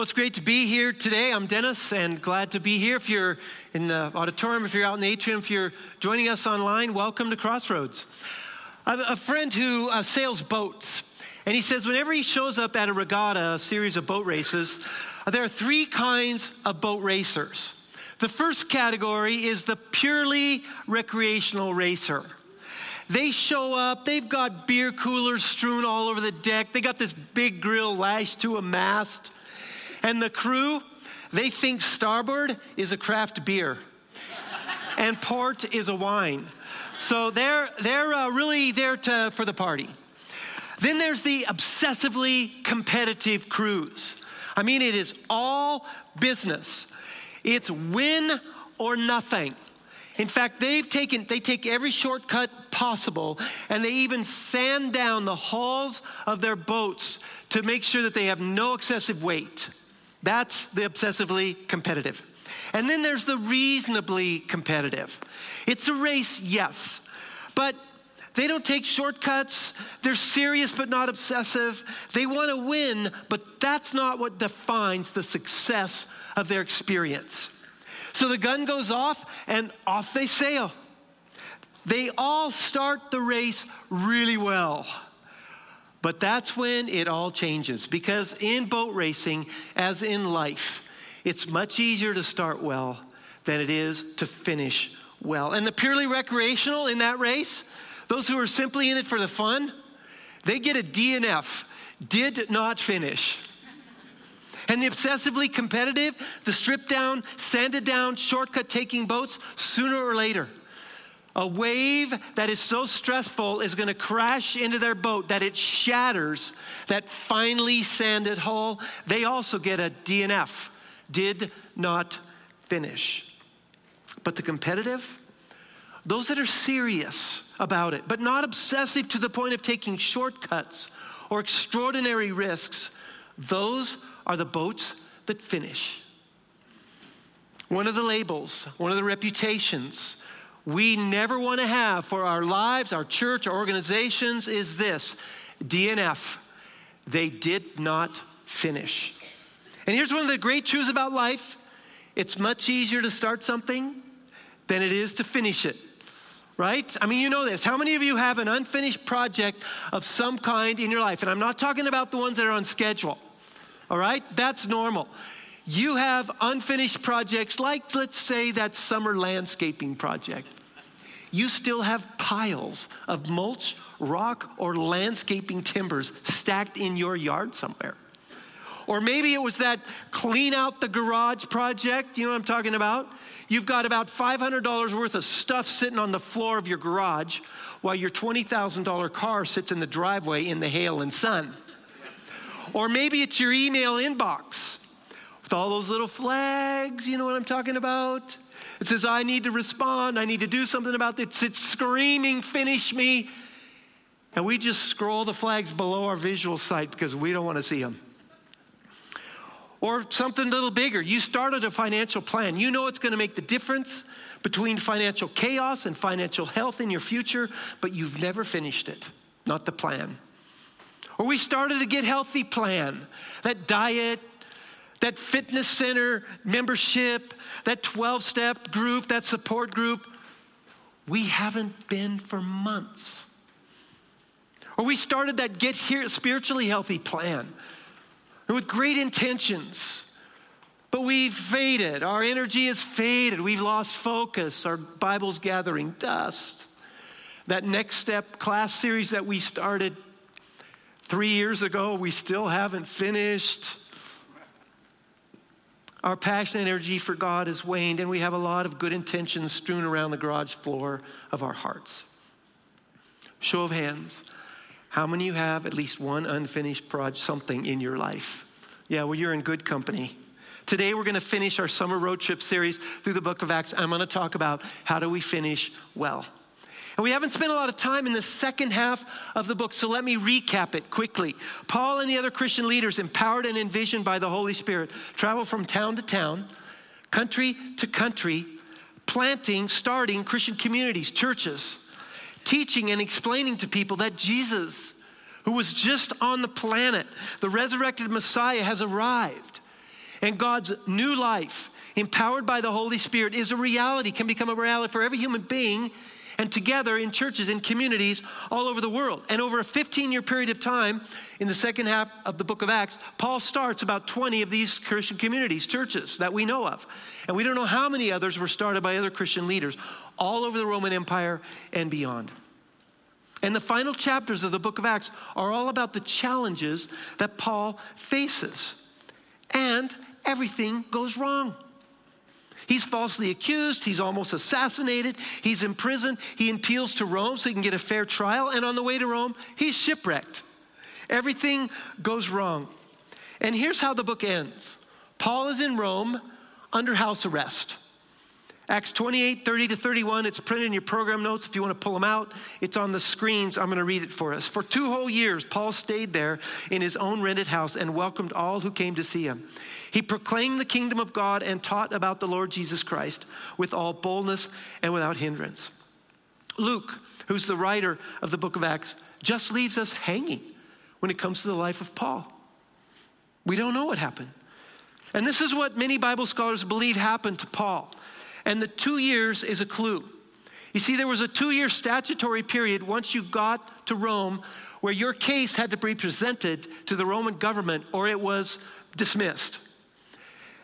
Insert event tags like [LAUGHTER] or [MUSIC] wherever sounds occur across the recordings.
Well, it's great to be here today. I'm Dennis and glad to be here. If you're in the auditorium, if you're out in the atrium, if you're joining us online, welcome to Crossroads. I have a friend who uh, sails boats, and he says whenever he shows up at a regatta, a series of boat races, there are three kinds of boat racers. The first category is the purely recreational racer. They show up, they've got beer coolers strewn all over the deck, they got this big grill lashed to a mast. And the crew, they think starboard is a craft beer and port is a wine. So they're, they're uh, really there to, for the party. Then there's the obsessively competitive crews. I mean, it is all business. It's win or nothing. In fact, they've taken, they take every shortcut possible and they even sand down the hulls of their boats to make sure that they have no excessive weight. That's the obsessively competitive. And then there's the reasonably competitive. It's a race, yes, but they don't take shortcuts. They're serious but not obsessive. They want to win, but that's not what defines the success of their experience. So the gun goes off and off they sail. They all start the race really well. But that's when it all changes because in boat racing, as in life, it's much easier to start well than it is to finish well. And the purely recreational in that race, those who are simply in it for the fun, they get a DNF, did not finish. And the obsessively competitive, the stripped down, sanded down, shortcut taking boats, sooner or later, a wave that is so stressful is going to crash into their boat that it shatters that finely sanded hull. They also get a DNF, did not finish. But the competitive, those that are serious about it, but not obsessive to the point of taking shortcuts or extraordinary risks, those are the boats that finish. One of the labels, one of the reputations we never want to have for our lives, our church, our organizations is this DNF. They did not finish. And here's one of the great truths about life it's much easier to start something than it is to finish it. Right? I mean, you know this. How many of you have an unfinished project of some kind in your life? And I'm not talking about the ones that are on schedule. All right? That's normal you have unfinished projects like, let's say, that summer landscaping project. You still have piles of mulch, rock, or landscaping timbers stacked in your yard somewhere. Or maybe it was that clean out the garage project. You know what I'm talking about? You've got about $500 worth of stuff sitting on the floor of your garage while your $20,000 car sits in the driveway in the hail and sun. Or maybe it's your email inbox with all those little flags, you know what I'm talking about? It says, I need to respond, I need to do something about this. It's screaming, finish me. And we just scroll the flags below our visual sight because we don't want to see them. Or something a little bigger. You started a financial plan. You know it's going to make the difference between financial chaos and financial health in your future, but you've never finished it, not the plan. Or we started a get healthy plan, that diet, that fitness center membership, that 12 step group, that support group, we haven't been for months. Or we started that get here spiritually healthy plan with great intentions, but we've faded. Our energy has faded. We've lost focus. Our Bible's gathering dust. That next step class series that we started three years ago, we still haven't finished. Our passion and energy for God has waned, and we have a lot of good intentions strewn around the garage floor of our hearts. Show of hands. How many you have at least one unfinished project, something in your life? Yeah, well, you're in good company. Today, we're going to finish our summer road trip series through the book of Acts. I'm going to talk about how do we finish well. And we haven't spent a lot of time in the second half of the book, so let me recap it quickly. Paul and the other Christian leaders, empowered and envisioned by the Holy Spirit, travel from town to town, country to country, planting, starting Christian communities, churches, teaching and explaining to people that Jesus, who was just on the planet, the resurrected Messiah, has arrived. and God's new life, empowered by the Holy Spirit, is a reality, can become a reality for every human being and together in churches, in communities all over the world. And over a 15 year period of time, in the second half of the book of Acts, Paul starts about 20 of these Christian communities, churches that we know of. And we don't know how many others were started by other Christian leaders all over the Roman Empire and beyond. And the final chapters of the book of Acts are all about the challenges that Paul faces. And everything goes wrong. He's falsely accused. He's almost assassinated. He's imprisoned. He appeals to Rome so he can get a fair trial. And on the way to Rome, he's shipwrecked. Everything goes wrong. And here's how the book ends Paul is in Rome under house arrest. Acts 28, 30 to 31. It's printed in your program notes if you want to pull them out. It's on the screens. I'm going to read it for us. For two whole years, Paul stayed there in his own rented house and welcomed all who came to see him. He proclaimed the kingdom of God and taught about the Lord Jesus Christ with all boldness and without hindrance. Luke, who's the writer of the book of Acts, just leaves us hanging when it comes to the life of Paul. We don't know what happened. And this is what many Bible scholars believe happened to Paul. And the two years is a clue. You see, there was a two year statutory period once you got to Rome where your case had to be presented to the Roman government or it was dismissed.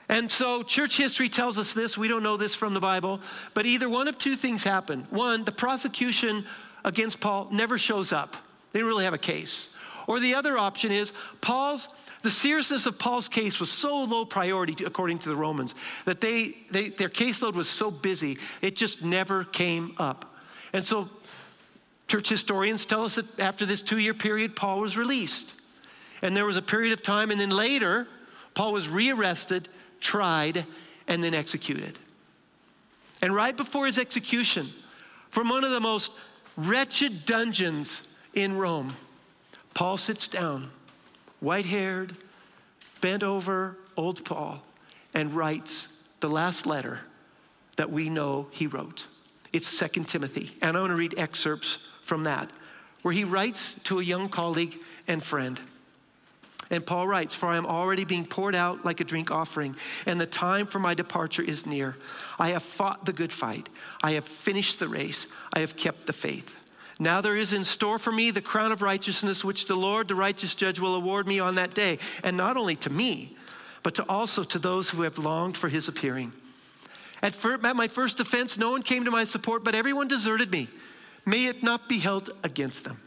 And so church history tells us this. We don't know this from the Bible, but either one of two things happened. One, the prosecution against Paul never shows up, they didn't really have a case. Or the other option is Paul's the seriousness of Paul's case was so low priority, according to the Romans, that they, they, their caseload was so busy, it just never came up. And so, church historians tell us that after this two year period, Paul was released. And there was a period of time, and then later, Paul was rearrested, tried, and then executed. And right before his execution, from one of the most wretched dungeons in Rome, Paul sits down white haired, bent over old Paul, and writes the last letter that we know he wrote. It's Second Timothy. And I want to read excerpts from that, where he writes to a young colleague and friend. And Paul writes, For I am already being poured out like a drink offering, and the time for my departure is near. I have fought the good fight, I have finished the race, I have kept the faith. Now there is in store for me the crown of righteousness, which the Lord, the righteous judge, will award me on that day, and not only to me, but to also to those who have longed for his appearing. At, first, at my first offense, no one came to my support, but everyone deserted me. May it not be held against them.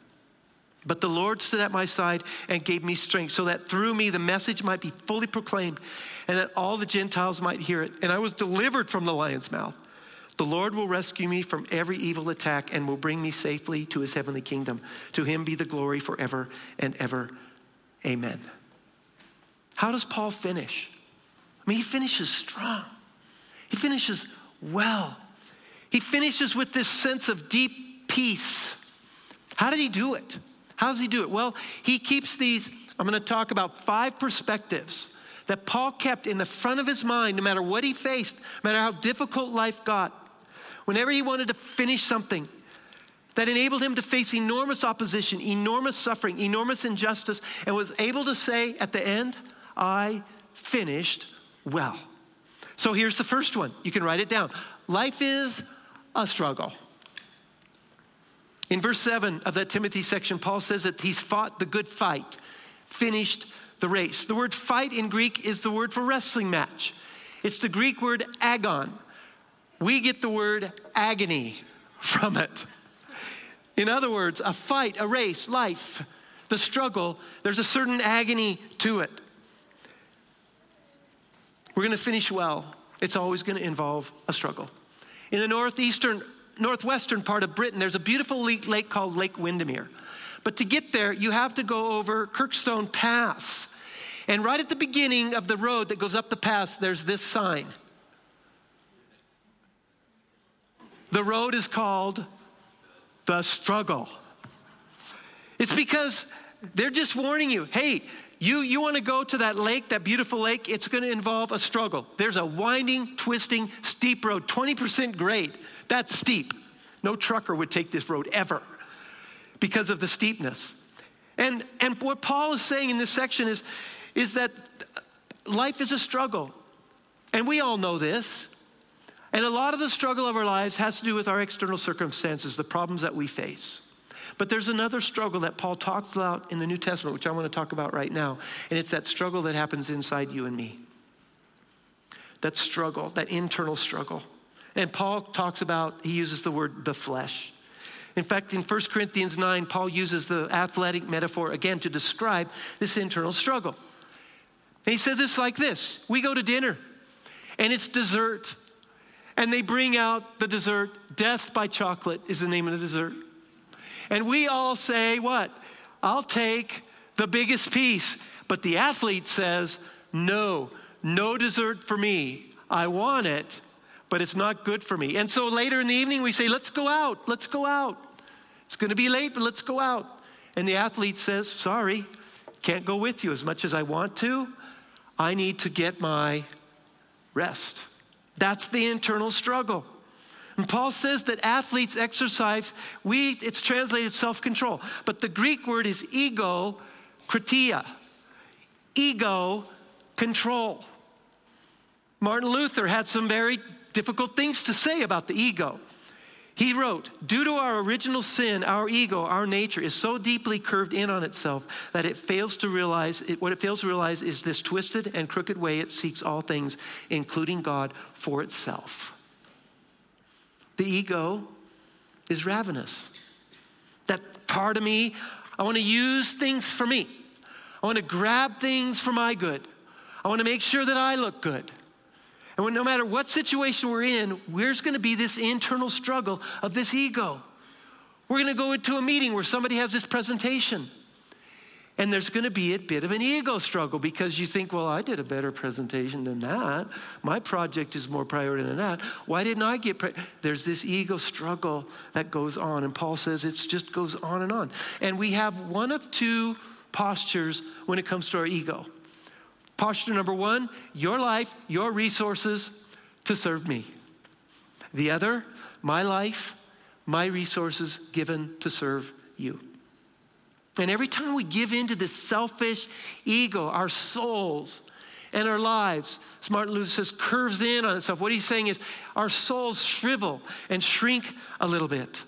But the Lord stood at my side and gave me strength, so that through me the message might be fully proclaimed, and that all the Gentiles might hear it. And I was delivered from the lion's mouth. The Lord will rescue me from every evil attack and will bring me safely to his heavenly kingdom. To him be the glory forever and ever. Amen. How does Paul finish? I mean, he finishes strong, he finishes well. He finishes with this sense of deep peace. How did he do it? How does he do it? Well, he keeps these, I'm going to talk about five perspectives that Paul kept in the front of his mind no matter what he faced, no matter how difficult life got whenever he wanted to finish something that enabled him to face enormous opposition, enormous suffering, enormous injustice, and was able to say at the end, I finished well. So here's the first one. You can write it down. Life is a struggle. In verse 7 of that Timothy section, Paul says that he's fought the good fight, finished the race. The word fight in Greek is the word for wrestling match. It's the Greek word agon, we get the word agony from it. In other words, a fight, a race, life, the struggle, there's a certain agony to it. We're going to finish well. It's always going to involve a struggle. In the northeastern, northwestern part of Britain, there's a beautiful lake called Lake Windermere. But to get there, you have to go over Kirkstone Pass. And right at the beginning of the road that goes up the pass, there's this sign The road is called the struggle. It's because they're just warning you hey, you, you want to go to that lake, that beautiful lake, it's going to involve a struggle. There's a winding, twisting, steep road, 20% grade. That's steep. No trucker would take this road ever because of the steepness. And, and what Paul is saying in this section is, is that life is a struggle. And we all know this. And a lot of the struggle of our lives has to do with our external circumstances, the problems that we face. But there's another struggle that Paul talks about in the New Testament, which I want to talk about right now. And it's that struggle that happens inside you and me. That struggle, that internal struggle. And Paul talks about, he uses the word the flesh. In fact, in 1 Corinthians 9, Paul uses the athletic metaphor again to describe this internal struggle. He says it's like this We go to dinner, and it's dessert. And they bring out the dessert. Death by chocolate is the name of the dessert. And we all say, What? I'll take the biggest piece. But the athlete says, No, no dessert for me. I want it, but it's not good for me. And so later in the evening, we say, Let's go out. Let's go out. It's to be late, but let's go out. And the athlete says, Sorry, can't go with you as much as I want to. I need to get my rest. That's the internal struggle. And Paul says that athletes exercise, we, it's translated self control, but the Greek word is ego kratia, ego control. Martin Luther had some very difficult things to say about the ego. He wrote, Due to our original sin, our ego, our nature is so deeply curved in on itself that it fails to realize, it, what it fails to realize is this twisted and crooked way it seeks all things, including God, for itself. The ego is ravenous. That part of me, I want to use things for me. I want to grab things for my good. I want to make sure that I look good. And when, no matter what situation we're in, there's going to be this internal struggle of this ego. We're going to go into a meeting where somebody has this presentation. And there's going to be a bit of an ego struggle because you think, well, I did a better presentation than that. My project is more priority than that. Why didn't I get? Pre-? There's this ego struggle that goes on, and Paul says it just goes on and on. And we have one of two postures when it comes to our ego. Posture number one your life, your resources to serve me. The other, my life, my resources given to serve you. And every time we give in to this selfish ego, our souls and our lives, as Martin Luther says, curves in on itself. What he's saying is our souls shrivel and shrink a little bit.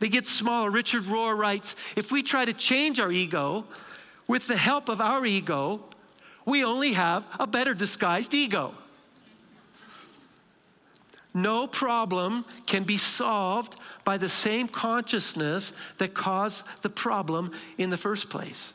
They get smaller. Richard Rohr writes if we try to change our ego with the help of our ego, we only have a better disguised ego. No problem can be solved by the same consciousness that caused the problem in the first place.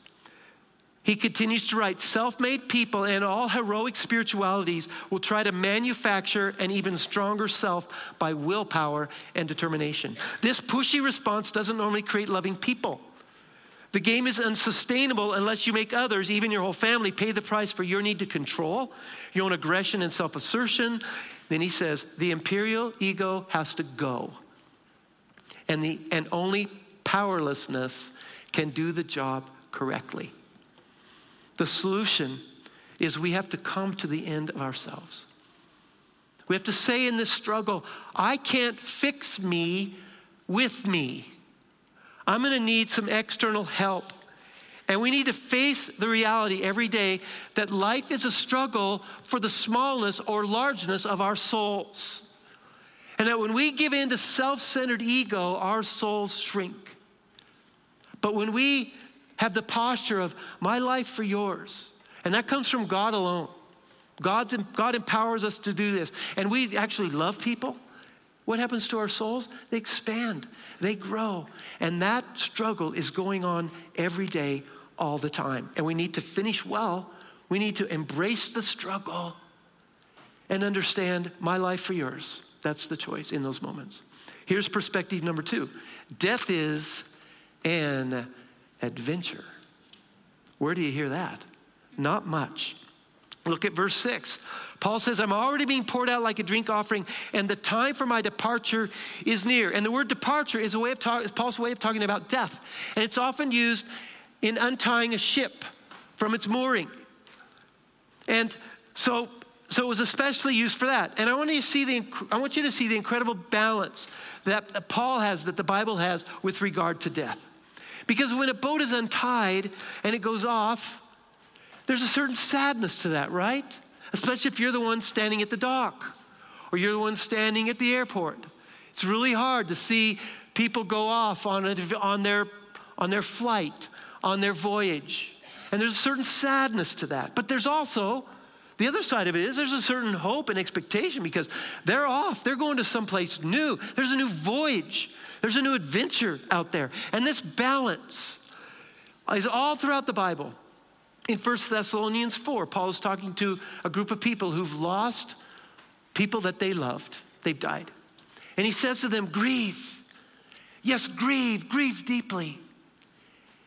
He continues to write self made people and all heroic spiritualities will try to manufacture an even stronger self by willpower and determination. This pushy response doesn't normally create loving people. The game is unsustainable unless you make others, even your whole family, pay the price for your need to control, your own aggression and self assertion. Then he says, the imperial ego has to go. And, the, and only powerlessness can do the job correctly. The solution is we have to come to the end of ourselves. We have to say in this struggle, I can't fix me with me. I'm going to need some external help. And we need to face the reality every day that life is a struggle for the smallness or largeness of our souls. And that when we give in to self centered ego, our souls shrink. But when we have the posture of my life for yours, and that comes from God alone, God's, God empowers us to do this, and we actually love people, what happens to our souls? They expand, they grow. And that struggle is going on every day, all the time. And we need to finish well. We need to embrace the struggle and understand my life for yours. That's the choice in those moments. Here's perspective number two death is an adventure. Where do you hear that? Not much. Look at verse six. Paul says, I'm already being poured out like a drink offering, and the time for my departure is near. And the word departure is, a way of talk, is Paul's way of talking about death. And it's often used in untying a ship from its mooring. And so, so it was especially used for that. And I want, you to see the, I want you to see the incredible balance that Paul has, that the Bible has with regard to death. Because when a boat is untied and it goes off, there's a certain sadness to that, right? Especially if you're the one standing at the dock or you're the one standing at the airport. It's really hard to see people go off on, a, on, their, on their flight, on their voyage. And there's a certain sadness to that. But there's also the other side of it is there's a certain hope and expectation because they're off. They're going to someplace new. There's a new voyage. There's a new adventure out there. And this balance is all throughout the Bible. In 1 Thessalonians 4, Paul is talking to a group of people who've lost people that they loved. They've died. And he says to them, Grieve. Yes, grieve, grieve deeply. He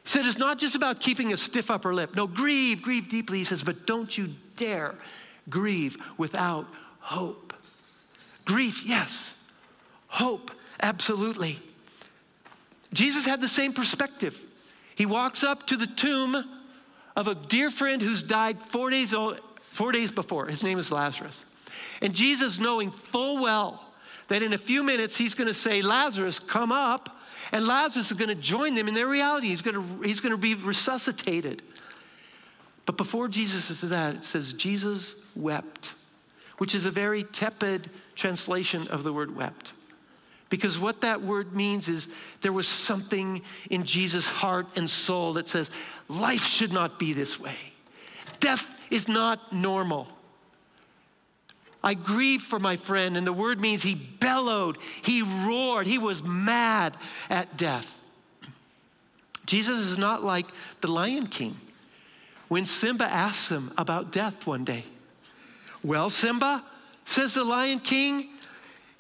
said, It's not just about keeping a stiff upper lip. No, grieve, grieve deeply. He says, But don't you dare grieve without hope. Grief, yes. Hope, absolutely. Jesus had the same perspective. He walks up to the tomb of a dear friend who's died four days, old, four days before. His name is Lazarus. And Jesus, knowing full well that in a few minutes he's going to say, Lazarus, come up. And Lazarus is going to join them in their reality. He's going to, he's going to be resuscitated. But before Jesus says that, it says, Jesus wept, which is a very tepid translation of the word wept. Because what that word means is there was something in Jesus' heart and soul that says, life should not be this way. Death is not normal. I grieve for my friend, and the word means he bellowed, he roared, he was mad at death. Jesus is not like the Lion King when Simba asks him about death one day. Well, Simba, says the Lion King,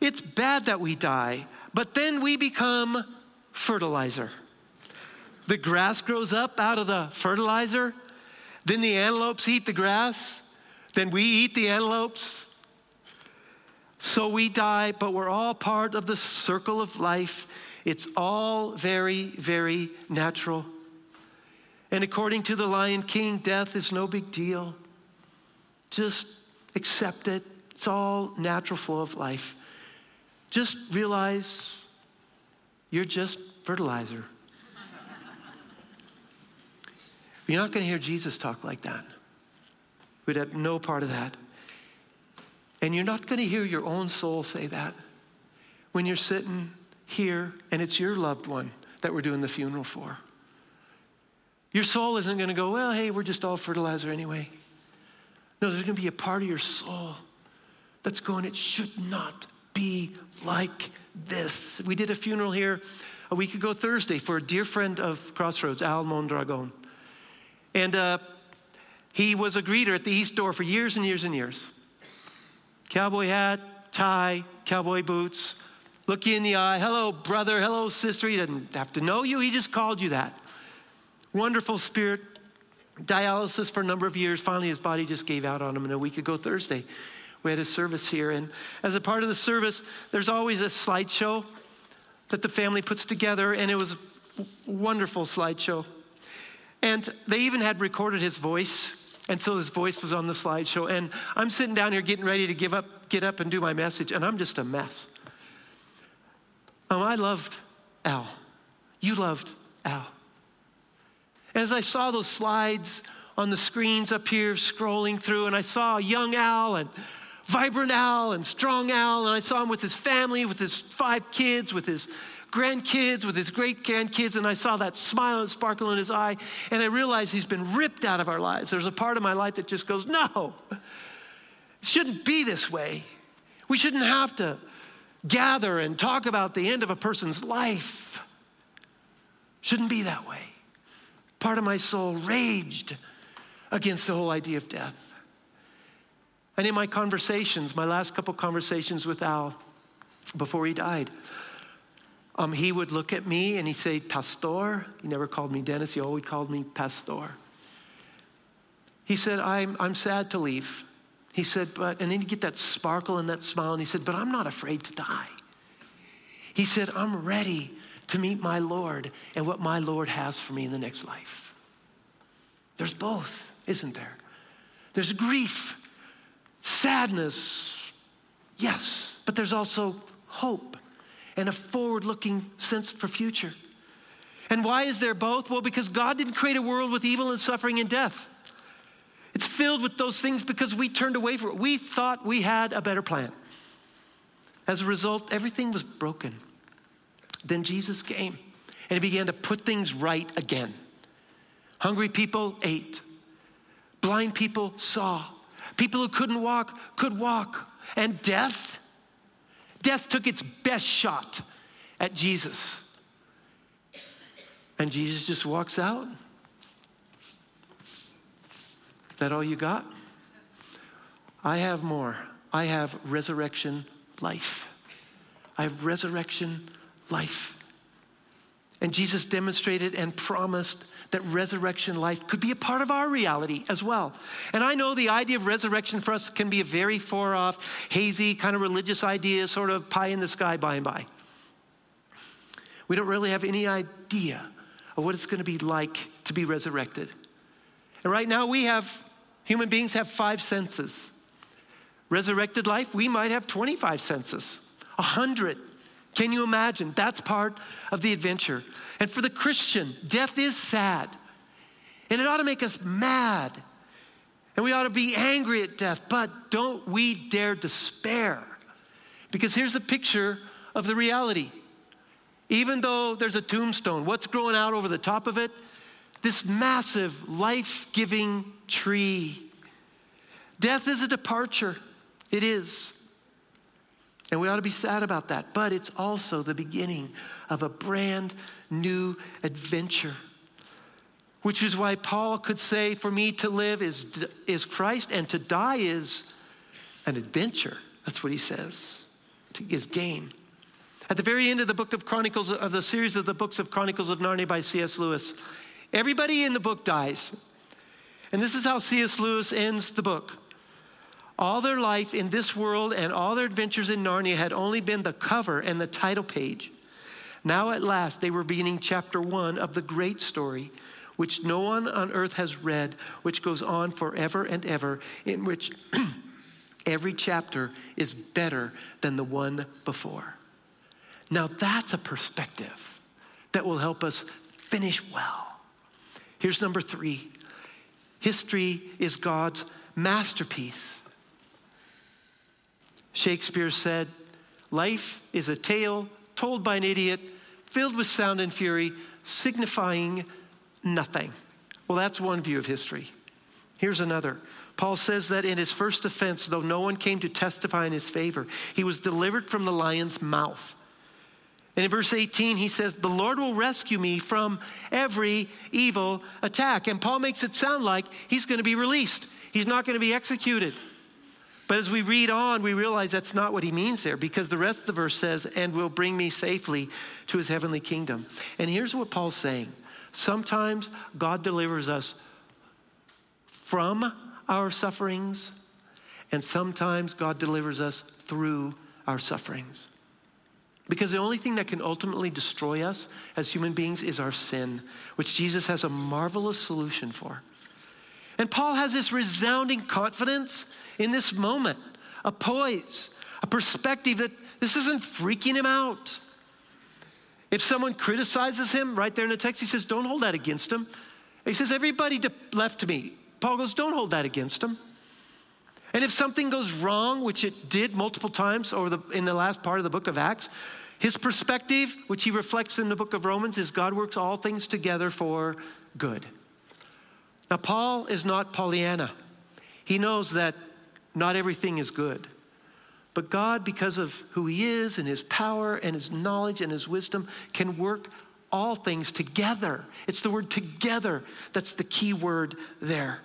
it's bad that we die, but then we become fertilizer. The grass grows up out of the fertilizer, then the antelopes eat the grass, then we eat the antelopes. So we die, but we're all part of the circle of life. It's all very, very natural. And according to the Lion King, death is no big deal. Just accept it. It's all natural flow of life. Just realize you're just fertilizer. You're not going to hear Jesus talk like that. We'd have no part of that. And you're not going to hear your own soul say that when you're sitting here and it's your loved one that we're doing the funeral for. Your soul isn't going to go, well, hey, we're just all fertilizer anyway. No, there's going to be a part of your soul that's going, it should not be like this. We did a funeral here a week ago Thursday for a dear friend of Crossroads, Al Mondragon. And uh, he was a greeter at the East Door for years and years and years. Cowboy hat, tie, cowboy boots, look you in the eye. Hello, brother. Hello, sister. He didn't have to know you, he just called you that. Wonderful spirit, dialysis for a number of years. Finally, his body just gave out on him. And a week ago, Thursday, we had a service here. And as a part of the service, there's always a slideshow that the family puts together. And it was a wonderful slideshow. And they even had recorded his voice. And so his voice was on the slideshow. And I'm sitting down here getting ready to give up, get up and do my message. And I'm just a mess. Um, I loved Al. You loved Al. As I saw those slides on the screens up here scrolling through, and I saw young Al and vibrant Al and strong Al, and I saw him with his family, with his five kids, with his grandkids, with his great grandkids, and I saw that smile and sparkle in his eye, and I realized he's been ripped out of our lives. There's a part of my life that just goes, no, it shouldn't be this way. We shouldn't have to gather and talk about the end of a person's life. Shouldn't be that way part of my soul raged against the whole idea of death. And in my conversations, my last couple conversations with Al before he died, um, he would look at me and he'd say, Pastor. He never called me Dennis, he always called me Pastor. He said, I'm, I'm sad to leave. He said, but, and then you get that sparkle and that smile, and he said, but I'm not afraid to die. He said, I'm ready to meet my Lord and what my Lord has for me in the next life. There's both, isn't there? There's grief, sadness, yes, but there's also hope and a forward looking sense for future. And why is there both? Well, because God didn't create a world with evil and suffering and death. It's filled with those things because we turned away from it. We thought we had a better plan. As a result, everything was broken. Then Jesus came and he began to put things right again. Hungry people ate, blind people saw, people who couldn't walk could walk, and death, death took its best shot at Jesus. And Jesus just walks out. That all you got? I have more. I have resurrection life. I have resurrection life. And Jesus demonstrated and promised that resurrection life could be a part of our reality as well. And I know the idea of resurrection for us can be a very far off, hazy, kind of religious idea, sort of pie in the sky by and by. We don't really have any idea of what it's going to be like to be resurrected. And right now, we have, human beings have five senses. Resurrected life, we might have 25 senses, 100. Can you imagine? That's part of the adventure. And for the Christian, death is sad. And it ought to make us mad. And we ought to be angry at death, but don't we dare despair. Because here's a picture of the reality. Even though there's a tombstone, what's growing out over the top of it? This massive, life giving tree. Death is a departure. It is. And we ought to be sad about that. But it's also the beginning of a brand new adventure. Which is why Paul could say, For me to live is, is Christ, and to die is an adventure. That's what he says, is gain. At the very end of the book of Chronicles, of the series of the books of Chronicles of Narnia by C.S. Lewis, everybody in the book dies. And this is how C.S. Lewis ends the book. All their life in this world and all their adventures in Narnia had only been the cover and the title page. Now, at last, they were beginning chapter one of the great story, which no one on earth has read, which goes on forever and ever, in which [CLEARS THROAT] every chapter is better than the one before. Now, that's a perspective that will help us finish well. Here's number three history is God's masterpiece. Shakespeare said, Life is a tale told by an idiot, filled with sound and fury, signifying nothing. Well, that's one view of history. Here's another. Paul says that in his first offense, though no one came to testify in his favor, he was delivered from the lion's mouth. And in verse 18, he says, The Lord will rescue me from every evil attack. And Paul makes it sound like he's going to be released, he's not going to be executed. But as we read on, we realize that's not what he means there because the rest of the verse says, and will bring me safely to his heavenly kingdom. And here's what Paul's saying sometimes God delivers us from our sufferings, and sometimes God delivers us through our sufferings. Because the only thing that can ultimately destroy us as human beings is our sin, which Jesus has a marvelous solution for. And Paul has this resounding confidence in this moment, a poise, a perspective that this isn't freaking him out. If someone criticizes him right there in the text, he says, Don't hold that against him. He says, Everybody left me. Paul goes, Don't hold that against him. And if something goes wrong, which it did multiple times over the, in the last part of the book of Acts, his perspective, which he reflects in the book of Romans, is God works all things together for good. Now, Paul is not Pollyanna. He knows that not everything is good. But God, because of who He is and His power and His knowledge and His wisdom, can work all things together. It's the word together that's the key word there.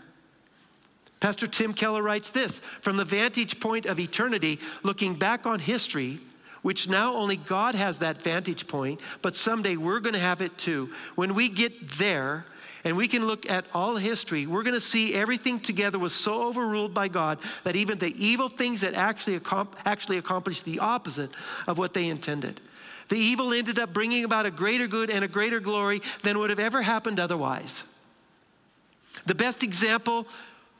Pastor Tim Keller writes this from the vantage point of eternity, looking back on history, which now only God has that vantage point, but someday we're going to have it too. When we get there, and we can look at all history, we're going to see everything together was so overruled by God that even the evil things that actually, actually accomplished the opposite of what they intended. The evil ended up bringing about a greater good and a greater glory than would have ever happened otherwise. The best example,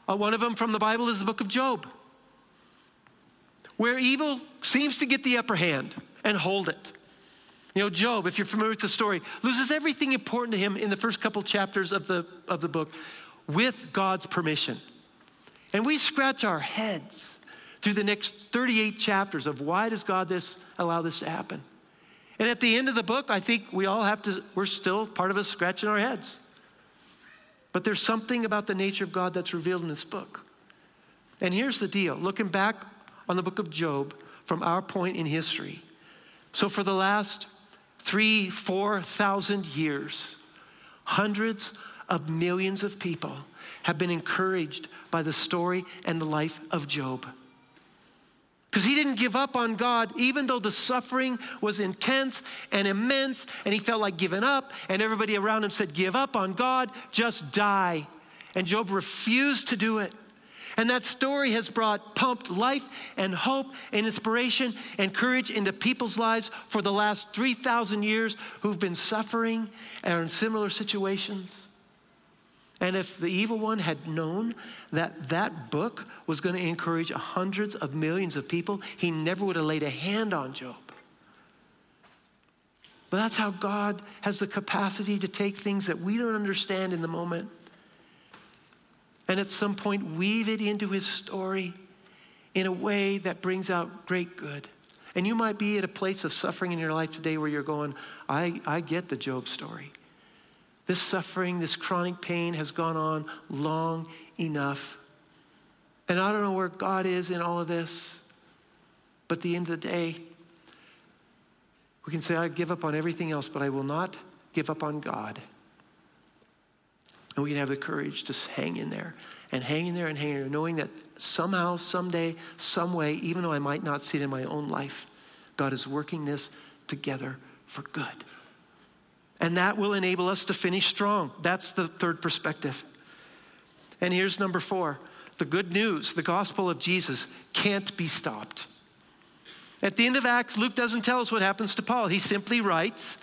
uh, one of them from the Bible, is the book of Job, where evil seems to get the upper hand and hold it. You know, Job, if you're familiar with the story, loses everything important to him in the first couple chapters of the, of the book with God's permission. And we scratch our heads through the next 38 chapters of why does God this allow this to happen? And at the end of the book, I think we all have to, we're still part of us scratching our heads. But there's something about the nature of God that's revealed in this book. And here's the deal looking back on the book of Job from our point in history. So, for the last three, 4,000 years, hundreds of millions of people have been encouraged by the story and the life of Job. Because he didn't give up on God, even though the suffering was intense and immense, and he felt like giving up, and everybody around him said, Give up on God, just die. And Job refused to do it. And that story has brought pumped life and hope and inspiration and courage into people's lives for the last 3,000 years who've been suffering and are in similar situations. And if the evil one had known that that book was going to encourage hundreds of millions of people, he never would have laid a hand on Job. But that's how God has the capacity to take things that we don't understand in the moment and at some point weave it into his story in a way that brings out great good. And you might be at a place of suffering in your life today where you're going, I, I get the Job story. This suffering, this chronic pain has gone on long enough. And I don't know where God is in all of this, but at the end of the day, we can say, I give up on everything else, but I will not give up on God. And we can have the courage to hang in there and hang in there and hang in there, knowing that somehow, someday, some way, even though I might not see it in my own life, God is working this together for good. And that will enable us to finish strong. That's the third perspective. And here's number four the good news, the gospel of Jesus, can't be stopped. At the end of Acts, Luke doesn't tell us what happens to Paul. He simply writes,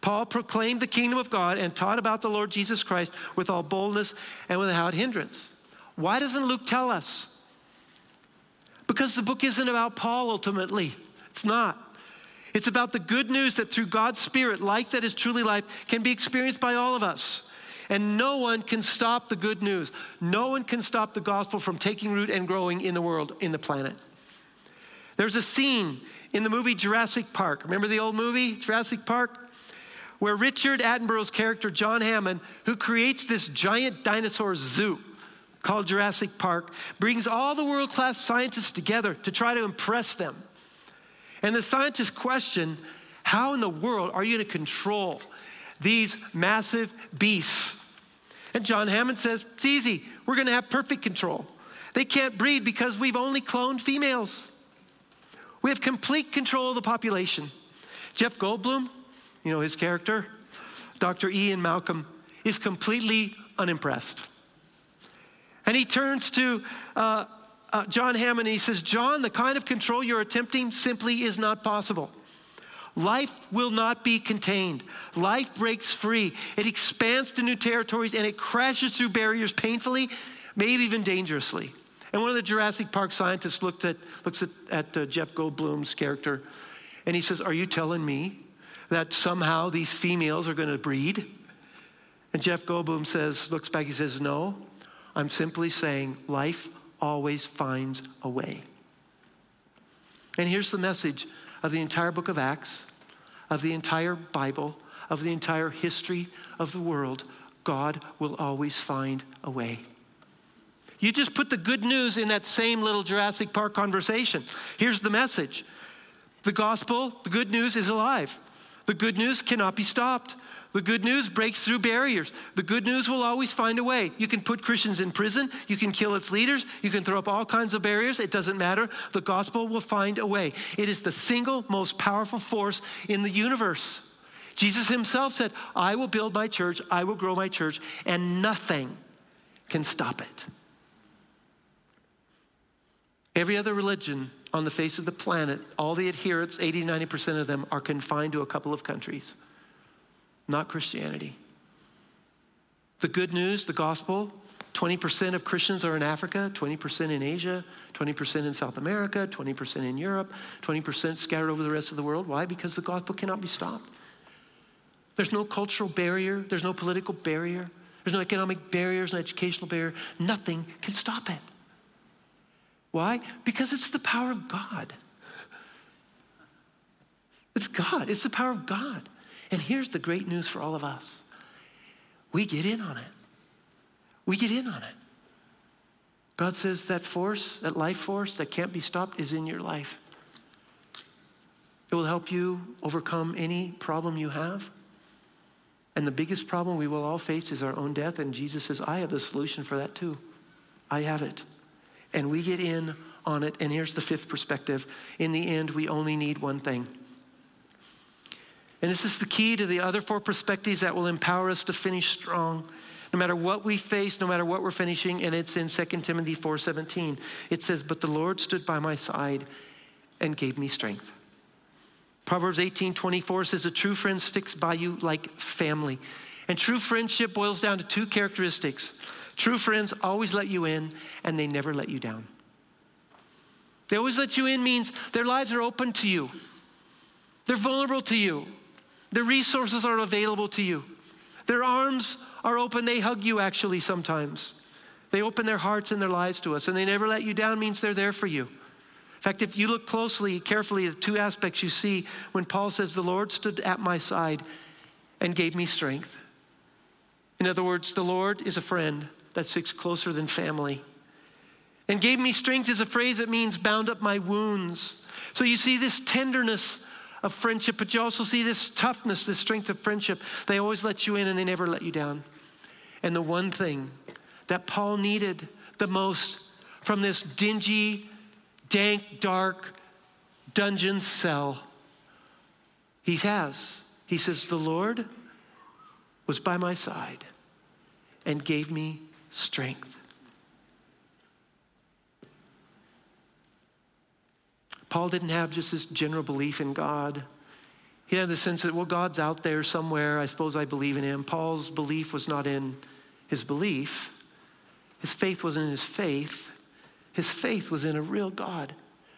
Paul proclaimed the kingdom of God and taught about the Lord Jesus Christ with all boldness and without hindrance. Why doesn't Luke tell us? Because the book isn't about Paul ultimately. It's not. It's about the good news that through God's Spirit, life that is truly life can be experienced by all of us. And no one can stop the good news. No one can stop the gospel from taking root and growing in the world, in the planet. There's a scene in the movie Jurassic Park. Remember the old movie, Jurassic Park? Where Richard Attenborough's character, John Hammond, who creates this giant dinosaur zoo called Jurassic Park, brings all the world class scientists together to try to impress them. And the scientists question how in the world are you going to control these massive beasts? And John Hammond says, It's easy. We're going to have perfect control. They can't breed because we've only cloned females. We have complete control of the population. Jeff Goldblum, you know his character? Dr. Ian Malcolm is completely unimpressed. And he turns to uh, uh, John Hammond and he says, John, the kind of control you're attempting simply is not possible. Life will not be contained. Life breaks free. It expands to new territories and it crashes through barriers painfully, maybe even dangerously. And one of the Jurassic Park scientists looked at, looks at, at uh, Jeff Goldblum's character and he says, Are you telling me that somehow these females are going to breed? And Jeff Goldblum says, looks back, he says, No, I'm simply saying life always finds a way. And here's the message of the entire book of Acts, of the entire Bible, of the entire history of the world God will always find a way. You just put the good news in that same little Jurassic Park conversation. Here's the message the gospel, the good news is alive. The good news cannot be stopped. The good news breaks through barriers. The good news will always find a way. You can put Christians in prison, you can kill its leaders, you can throw up all kinds of barriers. It doesn't matter. The gospel will find a way. It is the single most powerful force in the universe. Jesus himself said, I will build my church, I will grow my church, and nothing can stop it. Every other religion on the face of the planet, all the adherents, 80, 90% of them, are confined to a couple of countries, not Christianity. The good news, the gospel, 20% of Christians are in Africa, 20% in Asia, 20% in South America, 20% in Europe, 20% scattered over the rest of the world. Why? Because the gospel cannot be stopped. There's no cultural barrier, there's no political barrier, there's no economic barriers, no educational barrier. Nothing can stop it. Why? Because it's the power of God. It's God, it's the power of God. And here's the great news for all of us we get in on it. We get in on it. God says that force, that life force that can't be stopped, is in your life. It will help you overcome any problem you have. And the biggest problem we will all face is our own death. And Jesus says, I have the solution for that too. I have it. And we get in on it. And here's the fifth perspective in the end, we only need one thing. And this is the key to the other four perspectives that will empower us to finish strong. No matter what we face, no matter what we're finishing, and it's in 2 Timothy 4:17. It says, "But the Lord stood by my side and gave me strength." Proverbs 18 24 says, A true friend sticks by you like family. And true friendship boils down to two characteristics. True friends always let you in, and they never let you down. They always let you in means their lives are open to you, they're vulnerable to you, their resources are available to you, their arms are open. They hug you actually sometimes. They open their hearts and their lives to us, and they never let you down means they're there for you. In fact, if you look closely, carefully at two aspects you see when Paul says, The Lord stood at my side and gave me strength. In other words, the Lord is a friend that sticks closer than family. And gave me strength is a phrase that means bound up my wounds. So you see this tenderness of friendship, but you also see this toughness, this strength of friendship. They always let you in and they never let you down. And the one thing that Paul needed the most from this dingy, dank, dark dungeon cell. He has. He says, The Lord was by my side and gave me strength. Paul didn't have just this general belief in God. He had the sense that, well, God's out there somewhere. I suppose I believe in him. Paul's belief was not in his belief, his faith was in his faith. His faith was in a real God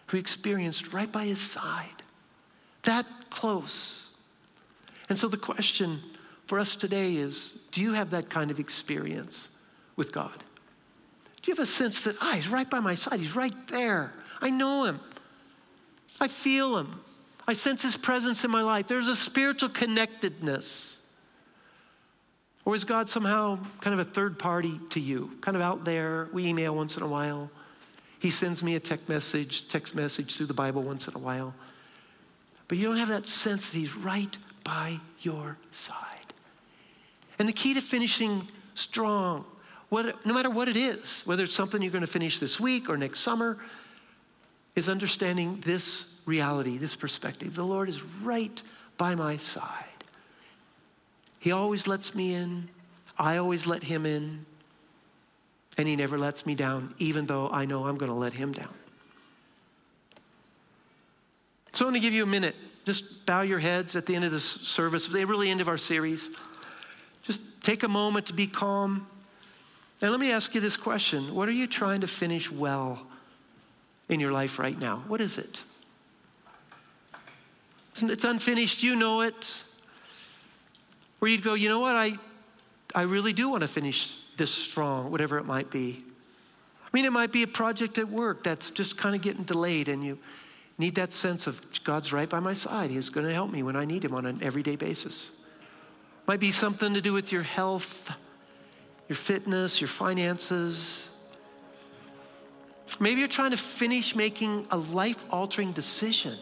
who experienced right by his side, that close. And so the question for us today is do you have that kind of experience with God? Do you have a sense that, ah, he's right by my side, he's right there? I know him, I feel him, I sense his presence in my life. There's a spiritual connectedness. Or is God somehow kind of a third party to you, kind of out there? We email once in a while. He sends me a text message, text message through the Bible once in a while. But you don't have that sense that He's right by your side. And the key to finishing strong, what, no matter what it is, whether it's something you're going to finish this week or next summer, is understanding this reality, this perspective. The Lord is right by my side. He always lets me in. I always let him in and he never lets me down, even though I know I'm going to let him down. So I'm going to give you a minute. Just bow your heads at the end of this service, the really end of our series. Just take a moment to be calm. And let me ask you this question What are you trying to finish well in your life right now? What is it? It's unfinished, you know it. Where you'd go, you know what, I, I really do want to finish this strong, whatever it might be. I mean, it might be a project at work that's just kind of getting delayed, and you need that sense of God's right by my side. He's going to help me when I need Him on an everyday basis. Might be something to do with your health, your fitness, your finances. Maybe you're trying to finish making a life altering decision.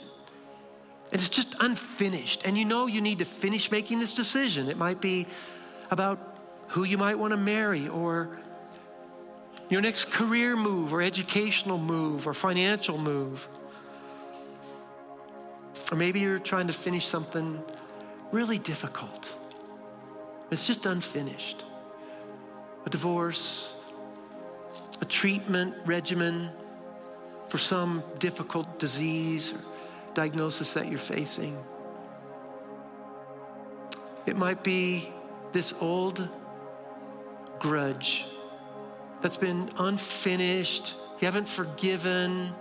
And it's just unfinished. And you know you need to finish making this decision. It might be about who you might want to marry or your next career move or educational move or financial move. Or maybe you're trying to finish something really difficult. It's just unfinished. A divorce, a treatment regimen for some difficult disease or diagnosis that you're facing. It might be this old grudge that's been unfinished, you haven't forgiven.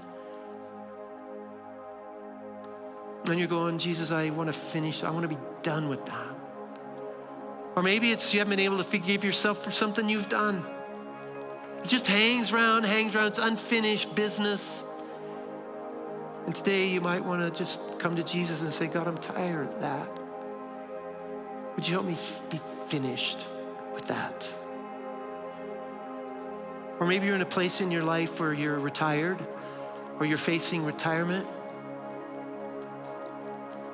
And you're going, Jesus, I want to finish, I want to be done with that. Or maybe it's you haven't been able to forgive yourself for something you've done. It just hangs around, hangs around. It's unfinished business. And today you might want to just come to Jesus and say, God, I'm tired of that. Would you help me be finished with that? Or maybe you're in a place in your life where you're retired or you're facing retirement.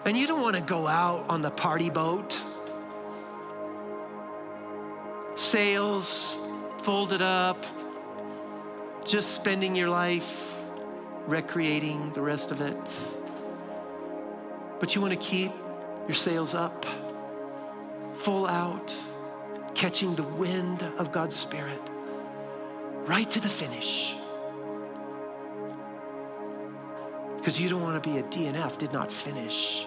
And you don't want to go out on the party boat. Sails folded up, just spending your life recreating the rest of it. But you want to keep your sails up, full out, catching the wind of God's Spirit right to the finish. Because you don't want to be a DNF, did not finish.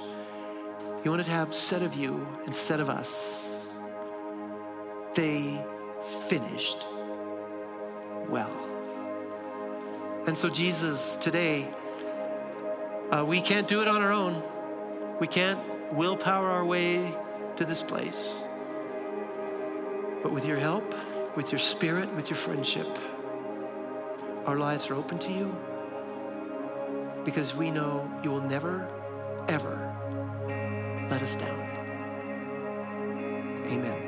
You want to have said of you instead of us, they finished well. And so, Jesus, today, uh, we can't do it on our own. We can't willpower our way to this place. But with your help, with your spirit, with your friendship, our lives are open to you because we know you will never, ever let us down. Amen.